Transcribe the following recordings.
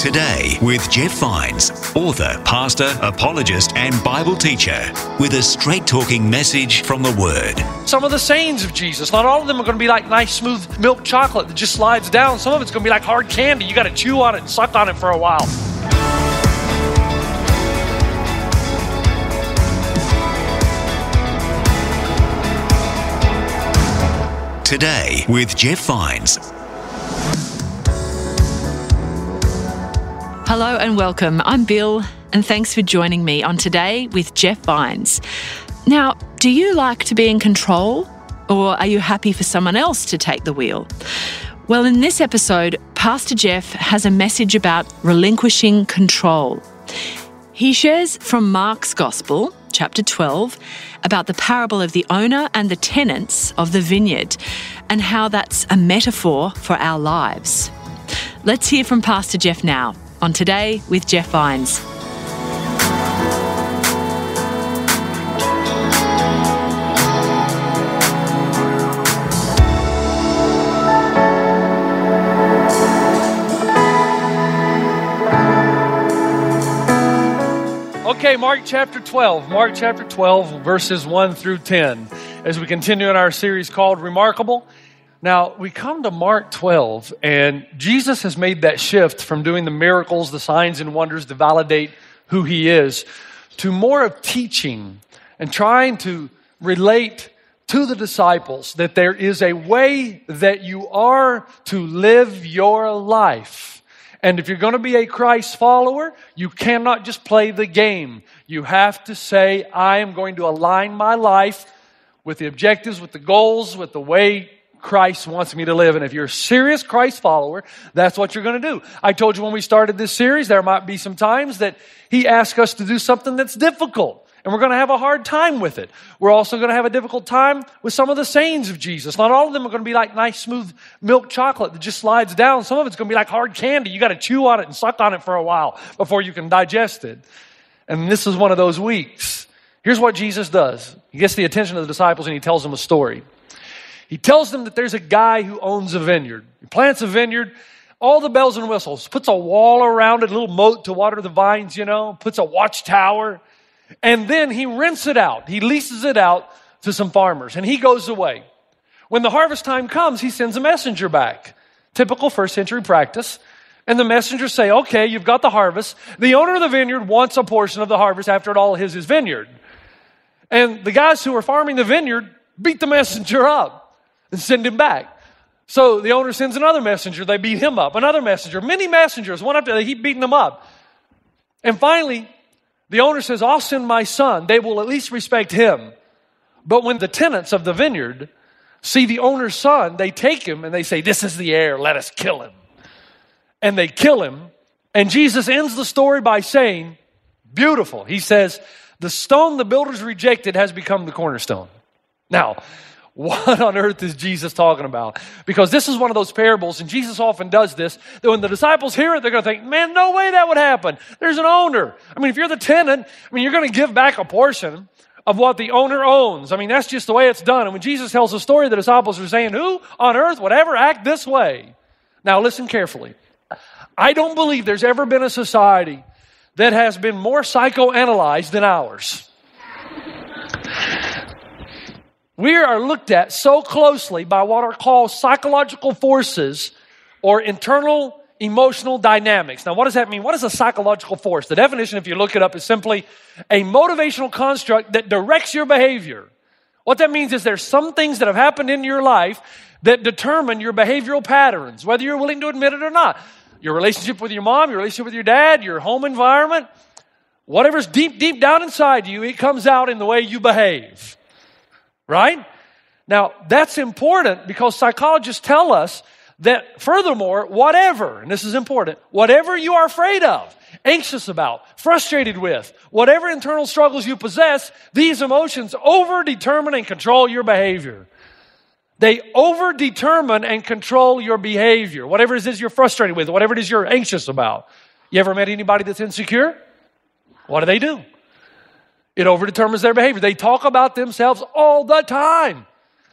Today with Jeff Vines, author, pastor, apologist, and Bible teacher, with a straight talking message from the Word. Some of the sayings of Jesus, not all of them are going to be like nice, smooth milk chocolate that just slides down. Some of it's going to be like hard candy. You got to chew on it and suck on it for a while. Today with Jeff Vines. Hello and welcome. I'm Bill, and thanks for joining me on Today with Jeff Vines. Now, do you like to be in control, or are you happy for someone else to take the wheel? Well, in this episode, Pastor Jeff has a message about relinquishing control. He shares from Mark's Gospel, chapter 12, about the parable of the owner and the tenants of the vineyard and how that's a metaphor for our lives. Let's hear from Pastor Jeff now on Today with Jeff Vines. Okay, Mark chapter 12. Mark chapter 12, verses 1 through 10, as we continue in our series called Remarkable. Now, we come to Mark 12, and Jesus has made that shift from doing the miracles, the signs and wonders to validate who he is, to more of teaching and trying to relate to the disciples that there is a way that you are to live your life. And if you're going to be a Christ follower, you cannot just play the game. You have to say, I am going to align my life with the objectives, with the goals, with the way Christ wants me to live. And if you're a serious Christ follower, that's what you're going to do. I told you when we started this series, there might be some times that He asks us to do something that's difficult. And we're going to have a hard time with it. We're also going to have a difficult time with some of the sayings of Jesus. Not all of them are going to be like nice, smooth milk chocolate that just slides down. Some of it's going to be like hard candy. You got to chew on it and suck on it for a while before you can digest it. And this is one of those weeks. Here's what Jesus does. He gets the attention of the disciples and he tells them a story. He tells them that there's a guy who owns a vineyard. He plants a vineyard, all the bells and whistles, puts a wall around it, a little moat to water the vines, you know, puts a watchtower and then he rents it out. He leases it out to some farmers and he goes away. When the harvest time comes, he sends a messenger back. Typical first century practice. And the messengers say, okay, you've got the harvest. The owner of the vineyard wants a portion of the harvest. After it all, his his vineyard. And the guys who are farming the vineyard beat the messenger up and send him back. So the owner sends another messenger. They beat him up. Another messenger. Many messengers. One after they keep beating them up. And finally, the owner says, I'll send my son. They will at least respect him. But when the tenants of the vineyard see the owner's son, they take him and they say, This is the heir, let us kill him. And they kill him. And Jesus ends the story by saying, Beautiful. He says, The stone the builders rejected has become the cornerstone. Now, what on earth is Jesus talking about? Because this is one of those parables, and Jesus often does this, that when the disciples hear it, they're going to think, man, no way that would happen. There's an owner. I mean, if you're the tenant, I mean, you're going to give back a portion of what the owner owns. I mean, that's just the way it's done. And when Jesus tells the story, the disciples are saying, who on earth would ever act this way? Now, listen carefully. I don't believe there's ever been a society that has been more psychoanalyzed than ours. We are looked at so closely by what are called psychological forces or internal emotional dynamics. Now, what does that mean? What is a psychological force? The definition, if you look it up, is simply a motivational construct that directs your behavior. What that means is there's some things that have happened in your life that determine your behavioral patterns, whether you're willing to admit it or not. Your relationship with your mom, your relationship with your dad, your home environment, Whatever's deep, deep down inside you, it comes out in the way you behave. Right? Now, that's important because psychologists tell us that furthermore, whatever, and this is important, whatever you are afraid of, anxious about, frustrated with, whatever internal struggles you possess, these emotions over determine and control your behavior. They over determine and control your behavior. Whatever it is you're frustrated with, whatever it is you're anxious about. You ever met anybody that's insecure? What do they do? It overdetermines their behavior. They talk about themselves all the time.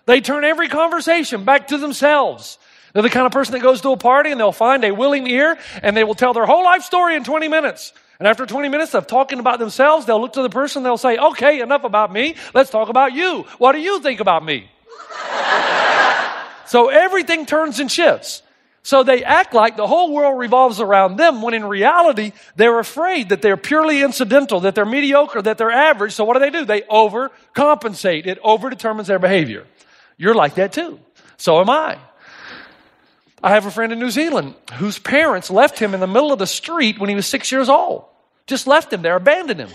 They turn every conversation back to themselves. They're the kind of person that goes to a party and they'll find a willing ear and they will tell their whole life story in 20 minutes. And after 20 minutes of talking about themselves, they'll look to the person, they'll say, okay, enough about me. Let's talk about you. What do you think about me? so everything turns and shifts. So they act like the whole world revolves around them when in reality they're afraid that they're purely incidental, that they're mediocre, that they're average. So what do they do? They overcompensate. It overdetermines their behavior. You're like that too. So am I. I have a friend in New Zealand whose parents left him in the middle of the street when he was six years old. Just left him there, abandoned him.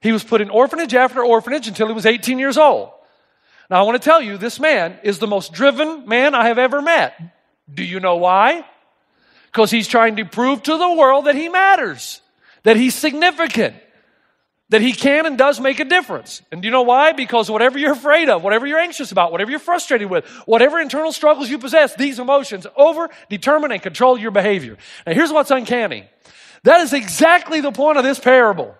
He was put in orphanage after orphanage until he was 18 years old. Now, I want to tell you, this man is the most driven man I have ever met. Do you know why? Because he's trying to prove to the world that he matters, that he's significant, that he can and does make a difference. And do you know why? Because whatever you're afraid of, whatever you're anxious about, whatever you're frustrated with, whatever internal struggles you possess, these emotions over determine and control your behavior. Now, here's what's uncanny that is exactly the point of this parable.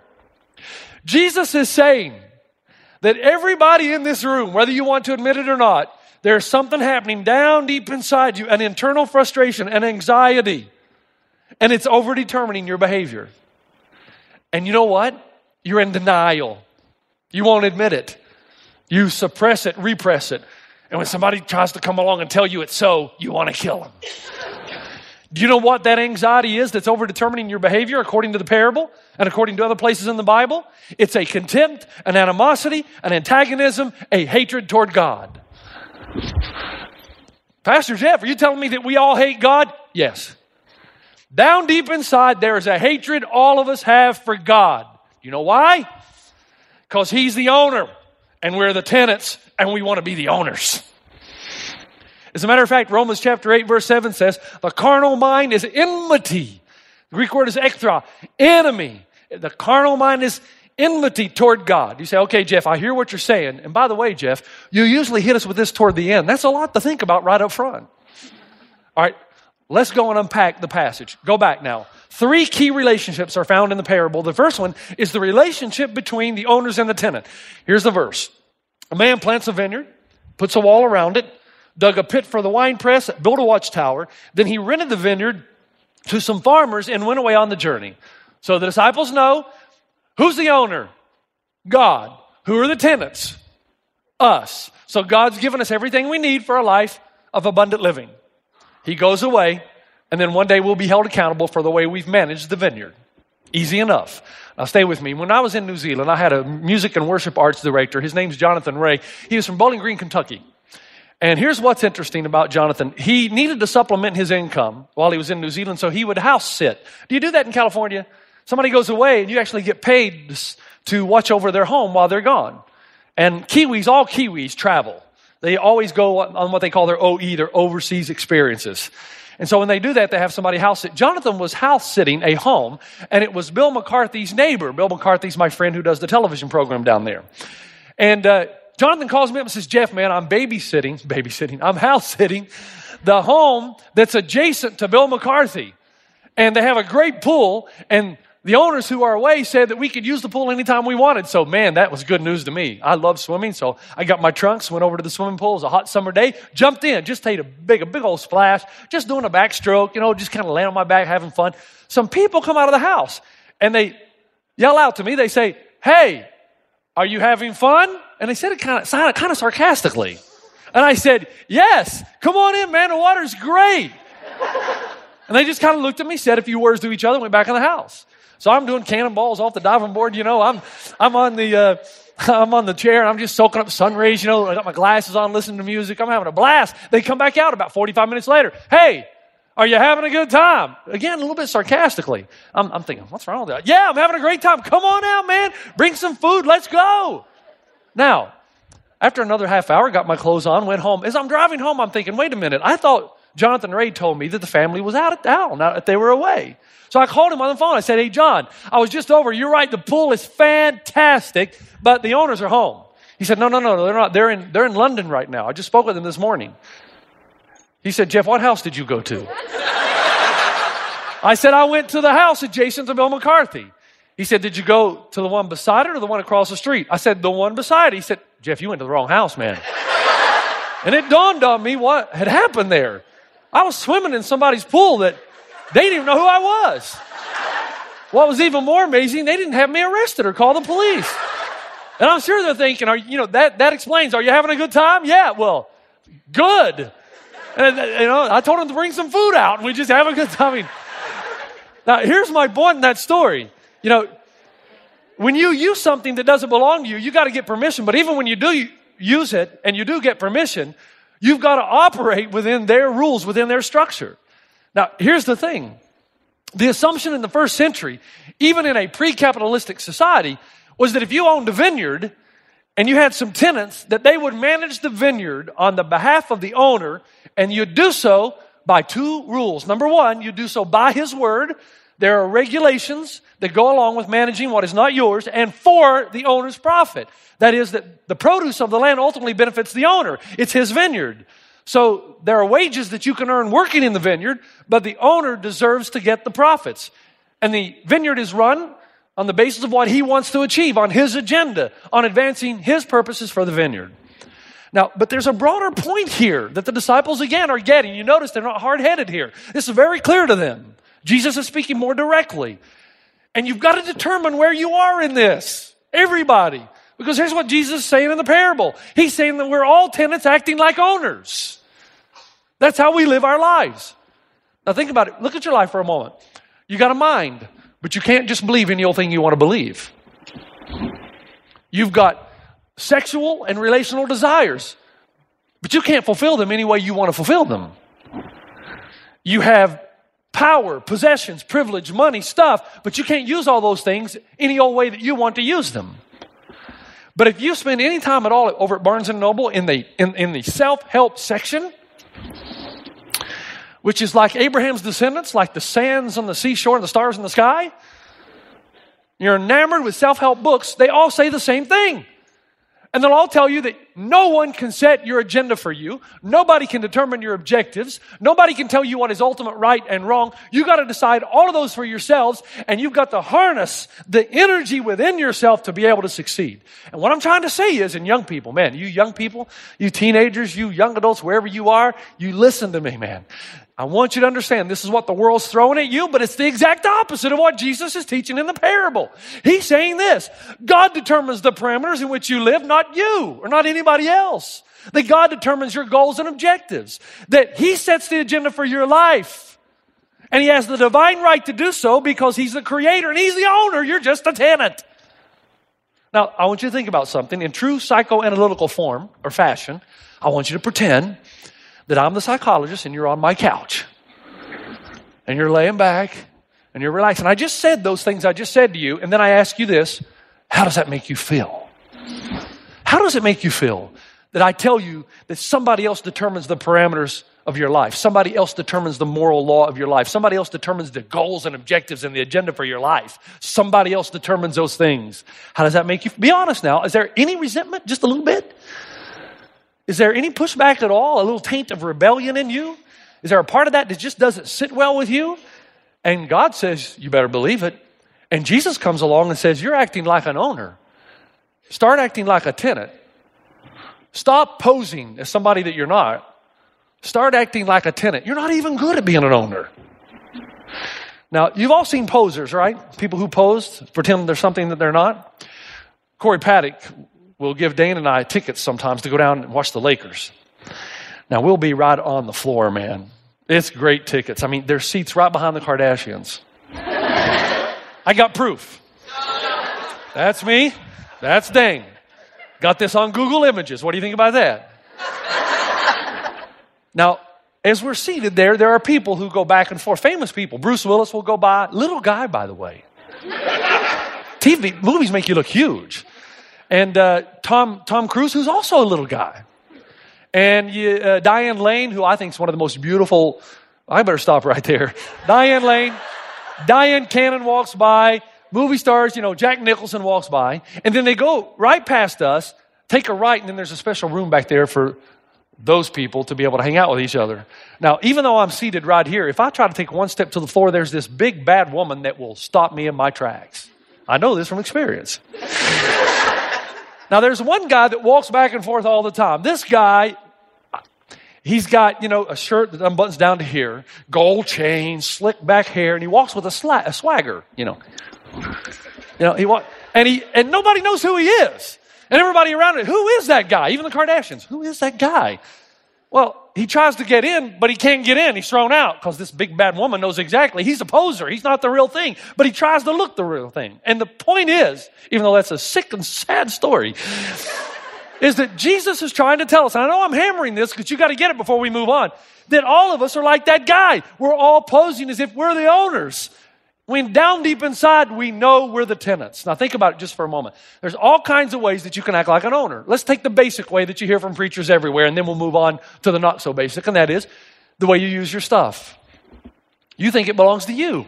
Jesus is saying that everybody in this room, whether you want to admit it or not, there's something happening down deep inside you, an internal frustration, an anxiety, and it's over determining your behavior. And you know what? You're in denial. You won't admit it. You suppress it, repress it. And when somebody tries to come along and tell you it's so, you want to kill them. Do you know what that anxiety is that's over determining your behavior according to the parable and according to other places in the Bible? It's a contempt, an animosity, an antagonism, a hatred toward God. Pastor Jeff, are you telling me that we all hate God? Yes. Down deep inside, there is a hatred all of us have for God. You know why? Because He's the owner and we're the tenants and we want to be the owners. As a matter of fact, Romans chapter 8, verse 7 says, The carnal mind is enmity. The Greek word is ekthra, enemy. The carnal mind is enmity toward God. You say, okay, Jeff, I hear what you're saying. And by the way, Jeff, you usually hit us with this toward the end. That's a lot to think about right up front. All right, let's go and unpack the passage. Go back now. Three key relationships are found in the parable. The first one is the relationship between the owners and the tenant. Here's the verse A man plants a vineyard, puts a wall around it, dug a pit for the wine press, built a watchtower. Then he rented the vineyard to some farmers and went away on the journey. So the disciples know who's the owner? God. Who are the tenants? Us. So God's given us everything we need for a life of abundant living. He goes away, and then one day we'll be held accountable for the way we've managed the vineyard. Easy enough. Now, stay with me. When I was in New Zealand, I had a music and worship arts director. His name's Jonathan Ray. He was from Bowling Green, Kentucky. And here's what's interesting about Jonathan. He needed to supplement his income while he was in New Zealand, so he would house sit. Do you do that in California? Somebody goes away and you actually get paid to watch over their home while they're gone. And Kiwis, all Kiwis travel. They always go on what they call their OE, their overseas experiences. And so when they do that, they have somebody house sit. Jonathan was house sitting a home, and it was Bill McCarthy's neighbor. Bill McCarthy's my friend who does the television program down there. And uh, Jonathan calls me up and says, Jeff, man, I'm babysitting, babysitting, I'm house sitting the home that's adjacent to Bill McCarthy. And they have a great pool, and the owners who are away said that we could use the pool anytime we wanted. So, man, that was good news to me. I love swimming, so I got my trunks, went over to the swimming pool. It was a hot summer day, jumped in, just take a big, a big old splash, just doing a backstroke, you know, just kind of laying on my back, having fun. Some people come out of the house and they yell out to me. They say, "Hey, are you having fun?" And they said it kind of kind of sarcastically. And I said, "Yes, come on in, man. The water's great." And they just kind of looked at me, said a few words to each other, went back in the house. So I'm doing cannonballs off the diving board. You know, I'm I'm on the uh, I'm on the chair I'm just soaking up sun rays. You know, I got my glasses on, listening to music. I'm having a blast. They come back out about 45 minutes later. Hey, Are you having a good time? Again, a little bit sarcastically. I'm, I'm thinking, what's wrong with that? Yeah, I'm having a great time. Come on out, man. Bring some food. Let's go. Now, after another half hour, got my clothes on, went home. As I'm driving home, I'm thinking, wait a minute. I thought Jonathan Ray told me that the family was out of town, not that they were away. So I called him on the phone. I said, hey, John, I was just over. You're right. The pool is fantastic, but the owners are home. He said, no, no, no, they're not. They're in, they're in London right now. I just spoke with them this morning. He said, Jeff, what house did you go to? I said, I went to the house adjacent to Bill McCarthy. He said, Did you go to the one beside it or the one across the street? I said, The one beside it. He said, Jeff, you went to the wrong house, man. and it dawned on me what had happened there. I was swimming in somebody's pool that they didn't even know who I was. What was even more amazing, they didn't have me arrested or call the police. And I'm sure they're thinking, are, you know, that, that explains, are you having a good time? Yeah, well, good. And, you know, I told them to bring some food out and we just have a good time. I mean, now, here's my point in that story. You know, when you use something that doesn't belong to you, you got to get permission. But even when you do use it and you do get permission, you've got to operate within their rules, within their structure. Now, here's the thing. The assumption in the first century, even in a pre-capitalistic society, was that if you owned a vineyard and you had some tenants, that they would manage the vineyard on the behalf of the owner, and you'd do so by two rules. Number one, you'd do so by his word. There are regulations that go along with managing what is not yours and for the owner's profit. That is, that the produce of the land ultimately benefits the owner. It's his vineyard. So there are wages that you can earn working in the vineyard, but the owner deserves to get the profits. And the vineyard is run on the basis of what he wants to achieve, on his agenda, on advancing his purposes for the vineyard. Now, but there's a broader point here that the disciples again are getting. You notice they're not hard headed here. This is very clear to them. Jesus is speaking more directly. And you've got to determine where you are in this. Everybody. Because here's what Jesus is saying in the parable. He's saying that we're all tenants acting like owners. That's how we live our lives. Now think about it. Look at your life for a moment. You got a mind. But you can't just believe any old thing you want to believe. You've got sexual and relational desires, but you can't fulfill them any way you want to fulfill them. You have power, possessions, privilege, money, stuff, but you can't use all those things any old way that you want to use them. But if you spend any time at all over at Barnes and Noble in the in, in the self-help section, which is like Abraham's descendants, like the sands on the seashore and the stars in the sky. You're enamored with self help books, they all say the same thing. And they'll all tell you that no one can set your agenda for you. Nobody can determine your objectives. Nobody can tell you what is ultimate right and wrong. You got to decide all of those for yourselves, and you've got to harness the energy within yourself to be able to succeed. And what I'm trying to say is, in young people, man, you young people, you teenagers, you young adults, wherever you are, you listen to me, man. I want you to understand this is what the world's throwing at you, but it's the exact opposite of what Jesus is teaching in the parable. He's saying this God determines the parameters in which you live, not you or not anybody else. That God determines your goals and objectives. That He sets the agenda for your life. And He has the divine right to do so because He's the creator and He's the owner. You're just a tenant. Now, I want you to think about something in true psychoanalytical form or fashion. I want you to pretend that I'm the psychologist and you're on my couch. And you're laying back and you're relaxing. I just said those things I just said to you, and then I ask you this how does that make you feel? How does it make you feel that I tell you that somebody else determines the parameters of your life? Somebody else determines the moral law of your life. Somebody else determines the goals and objectives and the agenda for your life. Somebody else determines those things. How does that make you? Be honest now. Is there any resentment? Just a little bit? Is there any pushback at all? A little taint of rebellion in you? Is there a part of that that just doesn't sit well with you? And God says, You better believe it. And Jesus comes along and says, You're acting like an owner. Start acting like a tenant. Stop posing as somebody that you're not. Start acting like a tenant. You're not even good at being an owner. Now, you've all seen posers, right? People who pose, pretend they're something that they're not. Corey Paddock will give Dane and I tickets sometimes to go down and watch the Lakers. Now, we'll be right on the floor, man. It's great tickets. I mean, there's seats right behind the Kardashians. I got proof. That's me. That's Dane. Got this on Google Images. What do you think about that? Now, as we're seated there, there are people who go back and forth, famous people. Bruce Willis will go by, little guy, by the way. TV movies make you look huge. And uh, Tom, Tom Cruise, who's also a little guy. And you, uh, Diane Lane, who I think is one of the most beautiful, I better stop right there. Diane Lane, Dyan Cannon walks by, movie stars, you know, Jack Nicholson walks by, and then they go right past us, take a right, and then there's a special room back there for those people to be able to hang out with each other. Now, even though I'm seated right here, if I try to take one step to the floor, there's this big bad woman that will stop me in my tracks. I know this from experience. now, there's one guy that walks back and forth all the time. This guy, he's got, you know, a shirt that unbuttons down to here, gold chain, slick back hair, and he walks with a, a swagger, you know. You know, he walk, and he and nobody knows who he is. And everybody around it, who is that guy? Even the Kardashians, who is that guy? Well, he tries to get in, but he can't get in. He's thrown out because this big bad woman knows exactly. He's a poser. He's not the real thing, but he tries to look the real thing. And the point is, even though that's a sick and sad story, is that Jesus is trying to tell us, and I know I'm hammering this because you got to get it before we move on, that all of us are like that guy. We're all posing as if we're the owners. When down deep inside, we know we're the tenants. Now, think about it just for a moment. There's all kinds of ways that you can act like an owner. Let's take the basic way that you hear from preachers everywhere, and then we'll move on to the not so basic, and that is the way you use your stuff. You think it belongs to you.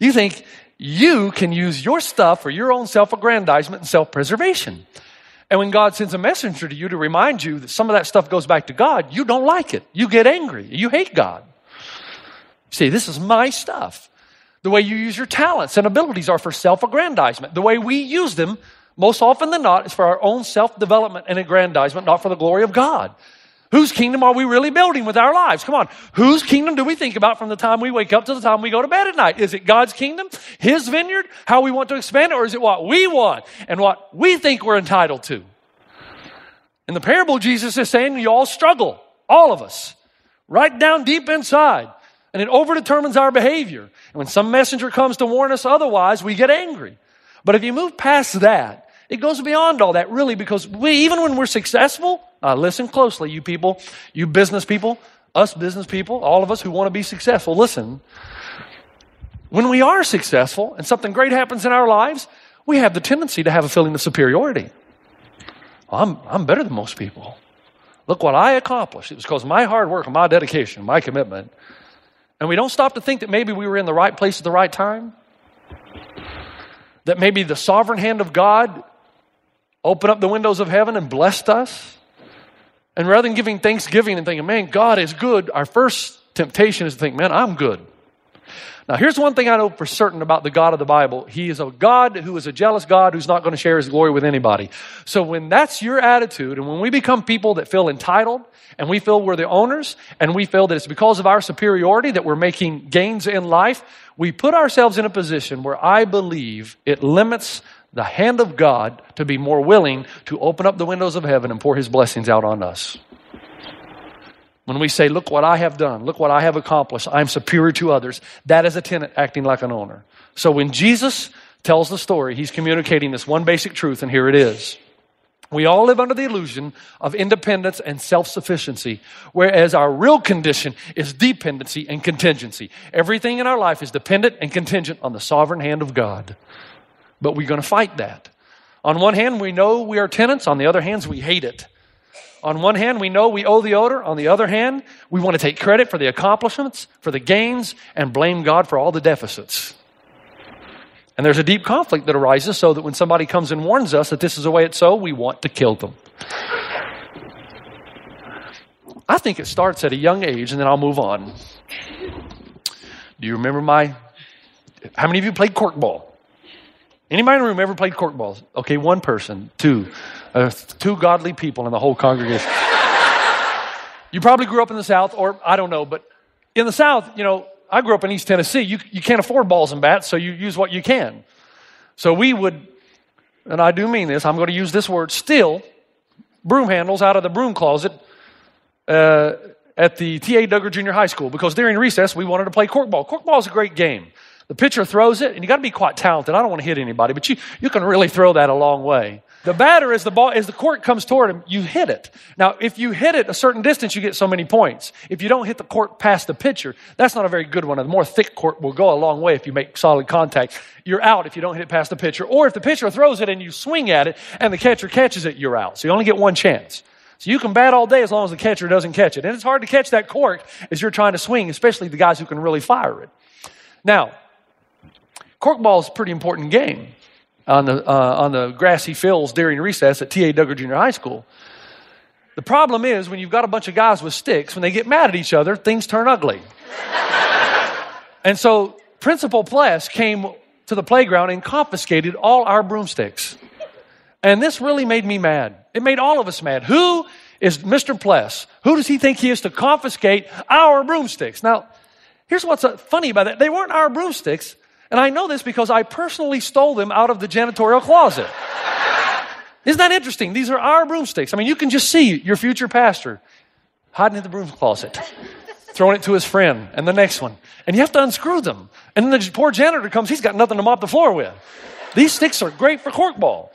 You think you can use your stuff for your own self aggrandizement and self preservation. And when God sends a messenger to you to remind you that some of that stuff goes back to God, you don't like it. You get angry. You hate God. See, this is my stuff. The way you use your talents and abilities are for self aggrandizement. The way we use them, most often than not, is for our own self development and aggrandizement, not for the glory of God. Whose kingdom are we really building with our lives? Come on. Whose kingdom do we think about from the time we wake up to the time we go to bed at night? Is it God's kingdom, His vineyard, how we want to expand it, or is it what we want and what we think we're entitled to? In the parable, Jesus is saying you all struggle, all of us, right down deep inside and it overdetermines our behavior. And when some messenger comes to warn us otherwise, we get angry. But if you move past that, it goes beyond all that, really, because we, even when we're successful, uh, listen closely, you people, you business people, us business people, all of us who want to be successful, listen. When we are successful and something great happens in our lives, we have the tendency to have a feeling of superiority. I'm, I'm better than most people. Look what I accomplished. It was because of my hard work and my dedication, my commitment. And we don't stop to think that maybe we were in the right place at the right time. That maybe the sovereign hand of God opened up the windows of heaven and blessed us. And rather than giving thanksgiving and thinking, man, God is good, our first temptation is to think, man, I'm good. Now, here's one thing I know for certain about the God of the Bible. He is a God who is a jealous God who's not going to share his glory with anybody. So when that's your attitude, and when we become people that feel entitled, and we feel we're the owners, and we feel that it's because of our superiority that we're making gains in life, we put ourselves in a position where I believe it limits the hand of God to be more willing to open up the windows of heaven and pour his blessings out on us. When we say, Look what I have done, look what I have accomplished, I'm superior to others, that is a tenant acting like an owner. So when Jesus tells the story, he's communicating this one basic truth, and here it is. We all live under the illusion of independence and self sufficiency, whereas our real condition is dependency and contingency. Everything in our life is dependent and contingent on the sovereign hand of God. But we're going to fight that. On one hand, we know we are tenants, on the other hand, we hate it. On one hand, we know we owe the odor. On the other hand, we want to take credit for the accomplishments, for the gains, and blame God for all the deficits. And there's a deep conflict that arises so that when somebody comes and warns us that this is the way it's so, we want to kill them. I think it starts at a young age, and then I'll move on. Do you remember my. How many of you played corkball? Anybody in the room ever played corkballs? Okay, one person, two. Uh, two godly people in the whole congregation. you probably grew up in the South, or I don't know, but in the South, you know, I grew up in East Tennessee. You, you can't afford balls and bats, so you use what you can. So we would, and I do mean this, I'm going to use this word, steal broom handles out of the broom closet uh, at the T.A. Dugger Junior High School because during recess we wanted to play corkball. Corkball is a great game. The pitcher throws it, and you got to be quite talented. I don't want to hit anybody, but you, you can really throw that a long way. The batter, is the ball, as the court comes toward him, you hit it. Now, if you hit it a certain distance, you get so many points. If you don't hit the court past the pitcher, that's not a very good one. A more thick court will go a long way if you make solid contact. You're out if you don't hit it past the pitcher. Or if the pitcher throws it and you swing at it and the catcher catches it, you're out. So you only get one chance. So you can bat all day as long as the catcher doesn't catch it. And it's hard to catch that cork as you're trying to swing, especially the guys who can really fire it. Now, corkball is a pretty important game on the, uh, on the grassy fields during recess at T.A. Dugger Junior High School. The problem is when you've got a bunch of guys with sticks, when they get mad at each other, things turn ugly. and so Principal Pless came to the playground and confiscated all our broomsticks. And this really made me mad. It made all of us mad. Who is Mr. Pless? Who does he think he is to confiscate our broomsticks? Now, here's what's uh, funny about that. They weren't our broomsticks. And I know this because I personally stole them out of the janitorial closet. Isn't that interesting? These are our broomsticks. I mean, you can just see your future pastor hiding in the broom closet, throwing it to his friend, and the next one. And you have to unscrew them. And then the poor janitor comes, he's got nothing to mop the floor with. These sticks are great for corkball.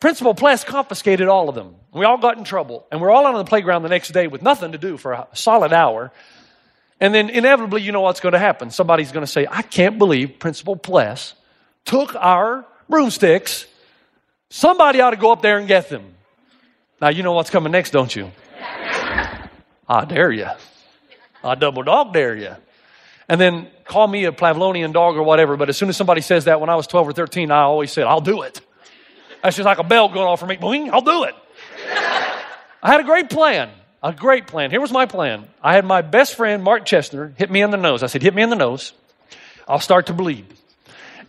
Principal Pless confiscated all of them. We all got in trouble. And we're all out on the playground the next day with nothing to do for a solid hour. And then inevitably, you know what's going to happen. Somebody's going to say, I can't believe Principal Pless took our broomsticks. Somebody ought to go up there and get them. Now, you know what's coming next, don't you? I dare you. I double dog dare you. And then call me a Pavlovian dog or whatever, but as soon as somebody says that when I was 12 or 13, I always said, I'll do it. That's just like a bell going off for me. Boing, I'll do it. I had a great plan. A great plan. Here was my plan. I had my best friend, Mark Chestner, hit me in the nose. I said, hit me in the nose. I'll start to bleed.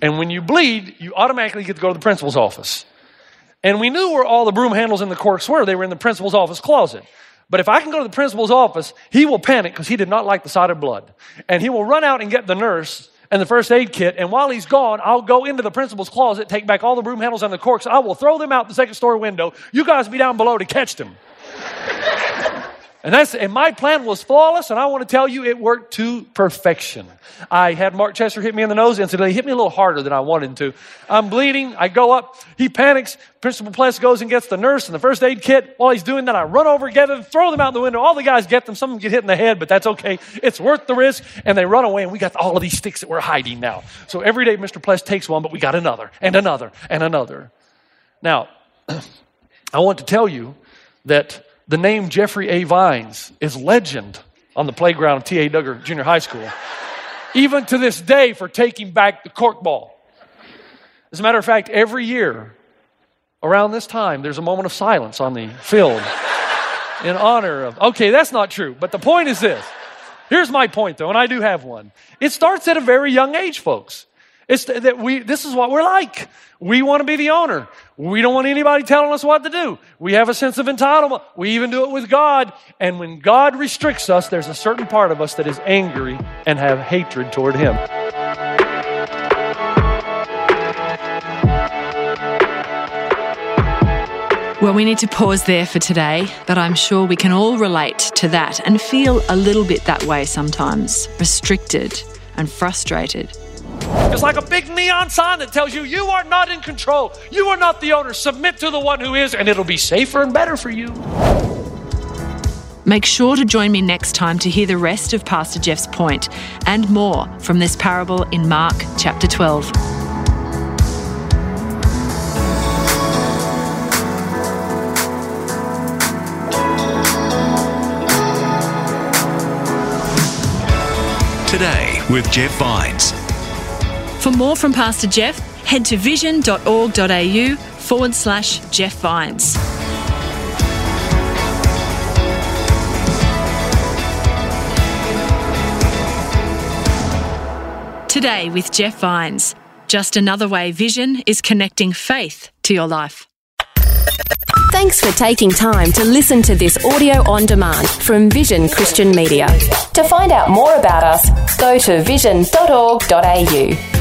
And when you bleed, you automatically get to go to the principal's office. And we knew where all the broom handles and the corks were. They were in the principal's office closet. But if I can go to the principal's office, he will panic because he did not like the sight of blood. And he will run out and get the nurse and the first aid kit. And while he's gone, I'll go into the principal's closet, take back all the broom handles and the corks. I will throw them out the second story window. You guys be down below to catch them. And that's and my plan was flawless, and I want to tell you it worked to perfection. I had Mark Chester hit me in the nose incidentally. He hit me a little harder than I wanted to. I'm bleeding. I go up. He panics. Principal Pless goes and gets the nurse and the first aid kit. While he's doing that, I run over, get them, throw them out the window. All the guys get them. Some of them get hit in the head, but that's okay. It's worth the risk. And they run away, and we got all of these sticks that we're hiding now. So every day Mr. Pless takes one, but we got another and another and another. Now, I want to tell you that the name Jeffrey A. Vines is legend on the playground of T.A. Dugger Junior High School, even to this day for taking back the cork ball. As a matter of fact, every year around this time, there's a moment of silence on the field in honor of. Okay, that's not true, but the point is this. Here's my point, though, and I do have one. It starts at a very young age, folks. It's that we, this is what we're like. We want to be the owner. We don't want anybody telling us what to do. We have a sense of entitlement. We even do it with God. And when God restricts us, there's a certain part of us that is angry and have hatred toward Him. Well, we need to pause there for today, but I'm sure we can all relate to that and feel a little bit that way sometimes restricted and frustrated. It's like a big neon sign that tells you you are not in control. You are not the owner. Submit to the one who is, and it'll be safer and better for you. Make sure to join me next time to hear the rest of Pastor Jeff's point and more from this parable in Mark chapter 12. Today with Jeff Vines. For more from Pastor Jeff, head to vision.org.au forward slash Jeff Vines. Today with Jeff Vines. Just another way Vision is connecting faith to your life. Thanks for taking time to listen to this audio on demand from Vision Christian Media. To find out more about us, go to vision.org.au.